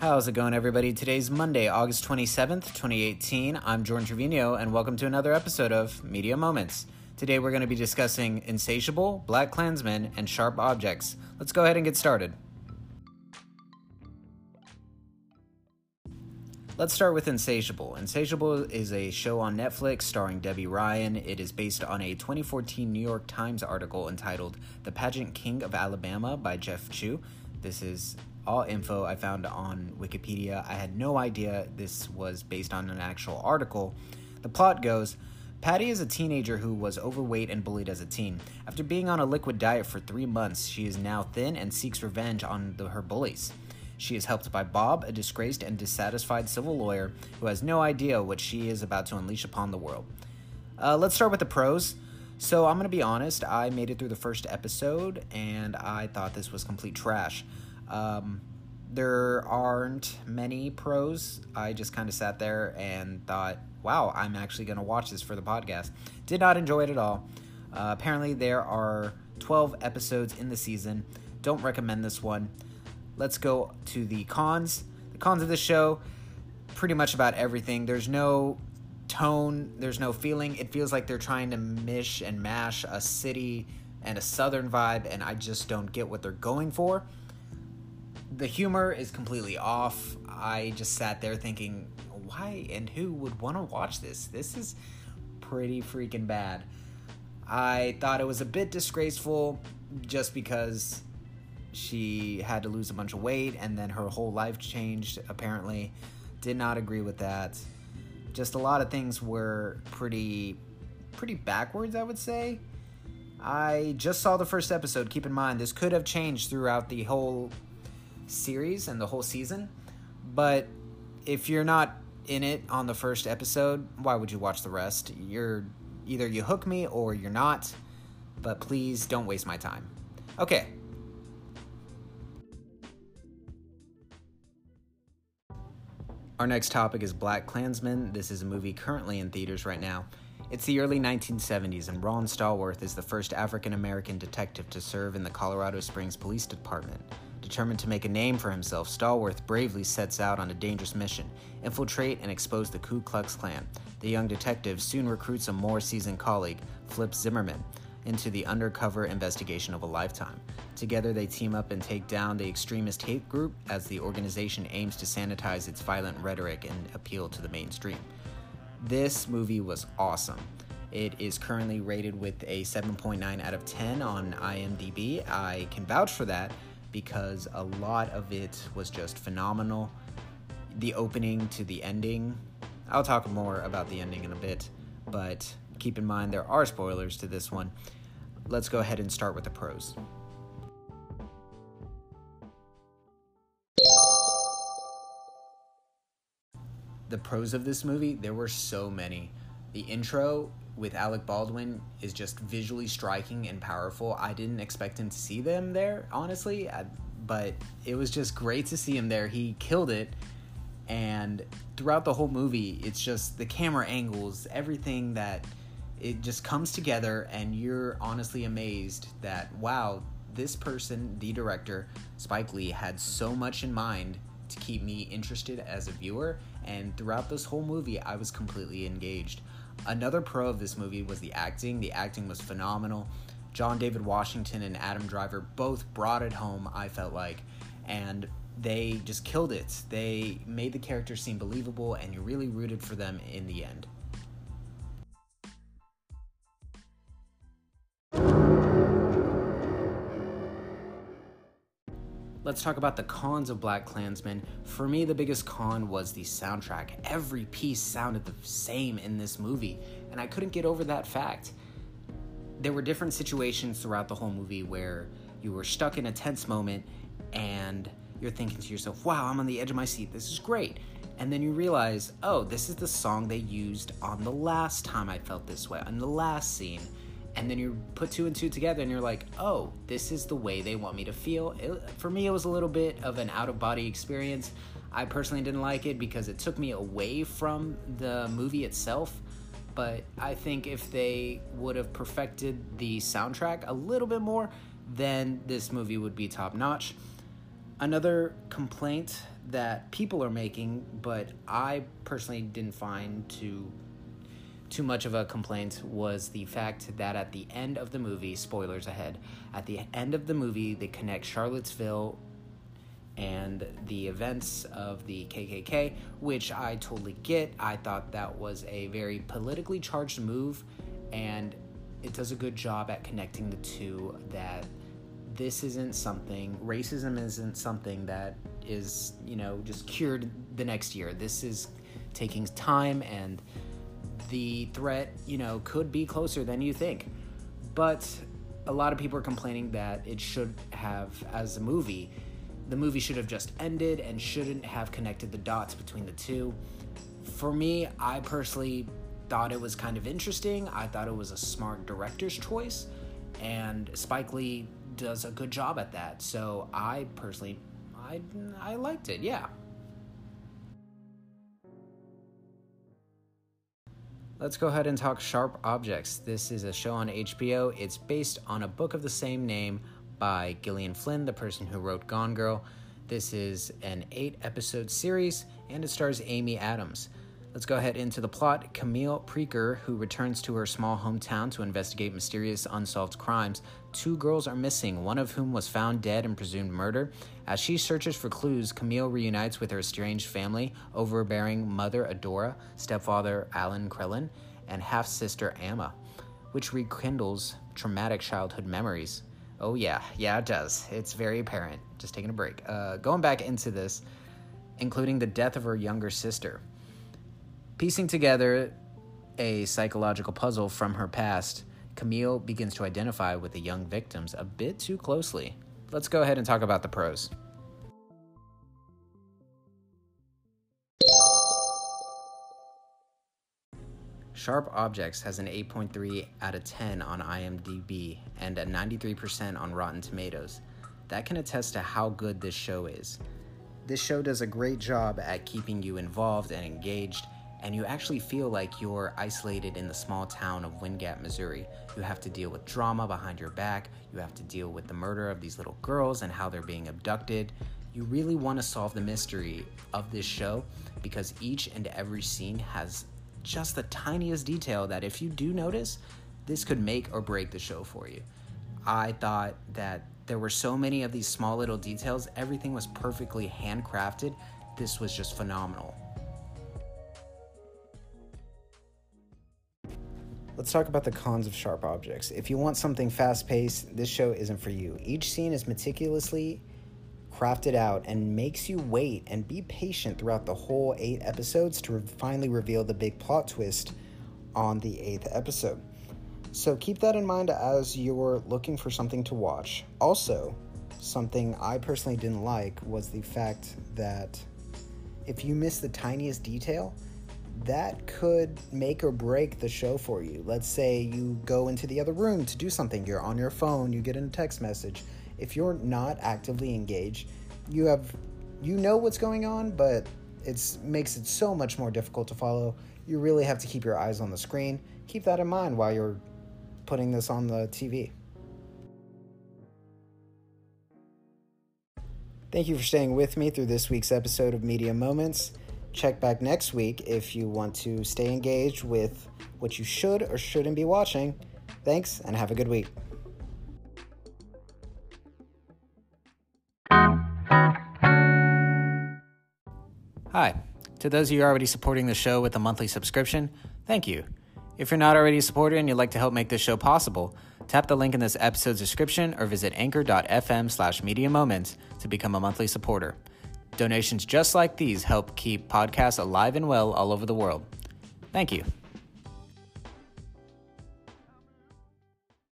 How's it going, everybody? Today's Monday, August 27th, 2018. I'm Jordan Trevino, and welcome to another episode of Media Moments. Today, we're going to be discussing Insatiable, Black Klansman, and Sharp Objects. Let's go ahead and get started. Let's start with Insatiable. Insatiable is a show on Netflix starring Debby Ryan. It is based on a 2014 New York Times article entitled The Pageant King of Alabama by Jeff Chu. This is all info I found on Wikipedia. I had no idea this was based on an actual article. The plot goes Patty is a teenager who was overweight and bullied as a teen. After being on a liquid diet for three months, she is now thin and seeks revenge on the, her bullies. She is helped by Bob, a disgraced and dissatisfied civil lawyer who has no idea what she is about to unleash upon the world. Uh, let's start with the pros. So, I'm going to be honest, I made it through the first episode and I thought this was complete trash. Um, there aren't many pros. I just kind of sat there and thought, wow, I'm actually going to watch this for the podcast. Did not enjoy it at all. Uh, apparently, there are 12 episodes in the season. Don't recommend this one let's go to the cons. The cons of the show, pretty much about everything. There's no tone, there's no feeling. It feels like they're trying to mish and mash a city and a southern vibe, and I just don't get what they're going for. The humor is completely off. I just sat there thinking, why and who would want to watch this? This is pretty freaking bad. I thought it was a bit disgraceful just because she had to lose a bunch of weight and then her whole life changed apparently did not agree with that just a lot of things were pretty pretty backwards i would say i just saw the first episode keep in mind this could have changed throughout the whole series and the whole season but if you're not in it on the first episode why would you watch the rest you're either you hook me or you're not but please don't waste my time okay Our next topic is Black Klansman. This is a movie currently in theaters right now. It's the early 1970s, and Ron Stallworth is the first African American detective to serve in the Colorado Springs Police Department. Determined to make a name for himself, Stallworth bravely sets out on a dangerous mission infiltrate and expose the Ku Klux Klan. The young detective soon recruits a more seasoned colleague, Flip Zimmerman, into the undercover investigation of a lifetime. Together, they team up and take down the extremist hate group as the organization aims to sanitize its violent rhetoric and appeal to the mainstream. This movie was awesome. It is currently rated with a 7.9 out of 10 on IMDb. I can vouch for that because a lot of it was just phenomenal. The opening to the ending, I'll talk more about the ending in a bit, but keep in mind there are spoilers to this one. Let's go ahead and start with the pros. The pros of this movie, there were so many. The intro with Alec Baldwin is just visually striking and powerful. I didn't expect him to see them there, honestly, but it was just great to see him there. He killed it. And throughout the whole movie, it's just the camera angles, everything that it just comes together and you're honestly amazed that wow this person the director spike lee had so much in mind to keep me interested as a viewer and throughout this whole movie i was completely engaged another pro of this movie was the acting. The acting was phenomenal. John david washington and adam driver both brought it home i felt like and they just killed it. They made the characters seem believable and you really rooted for them in the end Let's talk about the cons of Black Klansman. For me, the biggest con was the soundtrack. Every piece sounded the same in this movie, and I couldn't get over that fact. There were different situations throughout the whole movie where you were stuck in a tense moment and you're thinking to yourself, wow, I'm on the edge of my seat. This is great. And then you realize, oh, this is the song they used on the last time I felt this way, on the last scene and then you put two and two together and you're like oh this is the way they want me to feel. It, for me it was a little bit of an out of body experience. I personally didn't like it because it took me away from the movie itself but i think if they would have perfected the soundtrack a little bit more then this movie would be top notch Another complaint that people are making, but I personally didn't find too too much of a complaint was the fact that at the end of the movie, spoilers ahead, at the end of the movie they connect Charlottesville and the events of the KKK, which I totally get. I thought that was a very politically charged move and it does a good job at connecting the two that this isn't something racism isn't something that is you know just cured the next year this is taking time and the threat you know could be closer than you think but a lot of people are complaining that it should have as a movie the movie should have just ended and shouldn't have connected the dots between the two for me i personally thought it was kind of interesting. I thought it was a smart director's choice, and Spike Lee does a good job at that. So I personally, I I liked it. Yeah. Let's go ahead and talk Sharp Objects. This is a show on HBO. It's based on a book of the same name by Gillian Flynn, the person who wrote Gone Girl. This is an eight episode series and it stars Amy Adams. Let's go ahead into the plot. Camille Preaker, who returns to her small hometown to investigate mysterious unsolved crimes, two girls are missing, one of whom was found dead and presumed murder. As she searches for clues, Camille reunites with her estranged family, overbearing mother Adora, stepfather Alan Crellin, and half sister Amma, which rekindles traumatic childhood memories. Oh, yeah, yeah, it does. It's very apparent. Just taking a break. Uh, going back into this, including the death of her younger sister. Piecing together a psychological puzzle from her past, Camille begins to identify with the young victims a bit too closely. Let's go ahead and talk about the pros. Sharp Objects has an 8.3 out of 10 on IMDb and a 93% on Rotten Tomatoes. That can attest to how good this show is. This show does a great job at keeping you involved and engaged and you actually feel like you're isolated in the small town of Wind Gap, Missouri. You have to deal with drama behind your back, you have to deal with the murder of these little girls and how they're being abducted. You really want to solve the mystery of this show because each and every scene has just the tiniest detail that if you do notice, this could make or break the show for you. I thought that there were so many of these small little details, everything was perfectly handcrafted. This was just phenomenal. Let's talk about the cons of sharp objects. If you want something fast paced, this show isn't for you. Each scene is meticulously crafted out and makes you wait and be patient throughout the whole eight episodes to finally reveal the big plot twist on the eighth episode. So keep that in mind as you're looking for something to watch. Also, something I personally didn't like was the fact that if you miss the tiniest detail, that could make or break the show for you. Let's say you go into the other room to do something, you're on your phone, you get a text message. If you're not actively engaged, you have you know what's going on, but it makes it so much more difficult to follow. You really have to keep your eyes on the screen. Keep that in mind while you're putting this on the TV. Thank you for staying with me through this week's episode of Media Moments. Check back next week if you want to stay engaged with what you should or shouldn't be watching. Thanks and have a good week. Hi. To those of you already supporting the show with a monthly subscription, thank you. If you're not already a supporter and you'd like to help make this show possible, tap the link in this episode's description or visit anchor.fm slash media moments to become a monthly supporter. Donations just like these help keep podcasts alive and well all over the world. Thank you.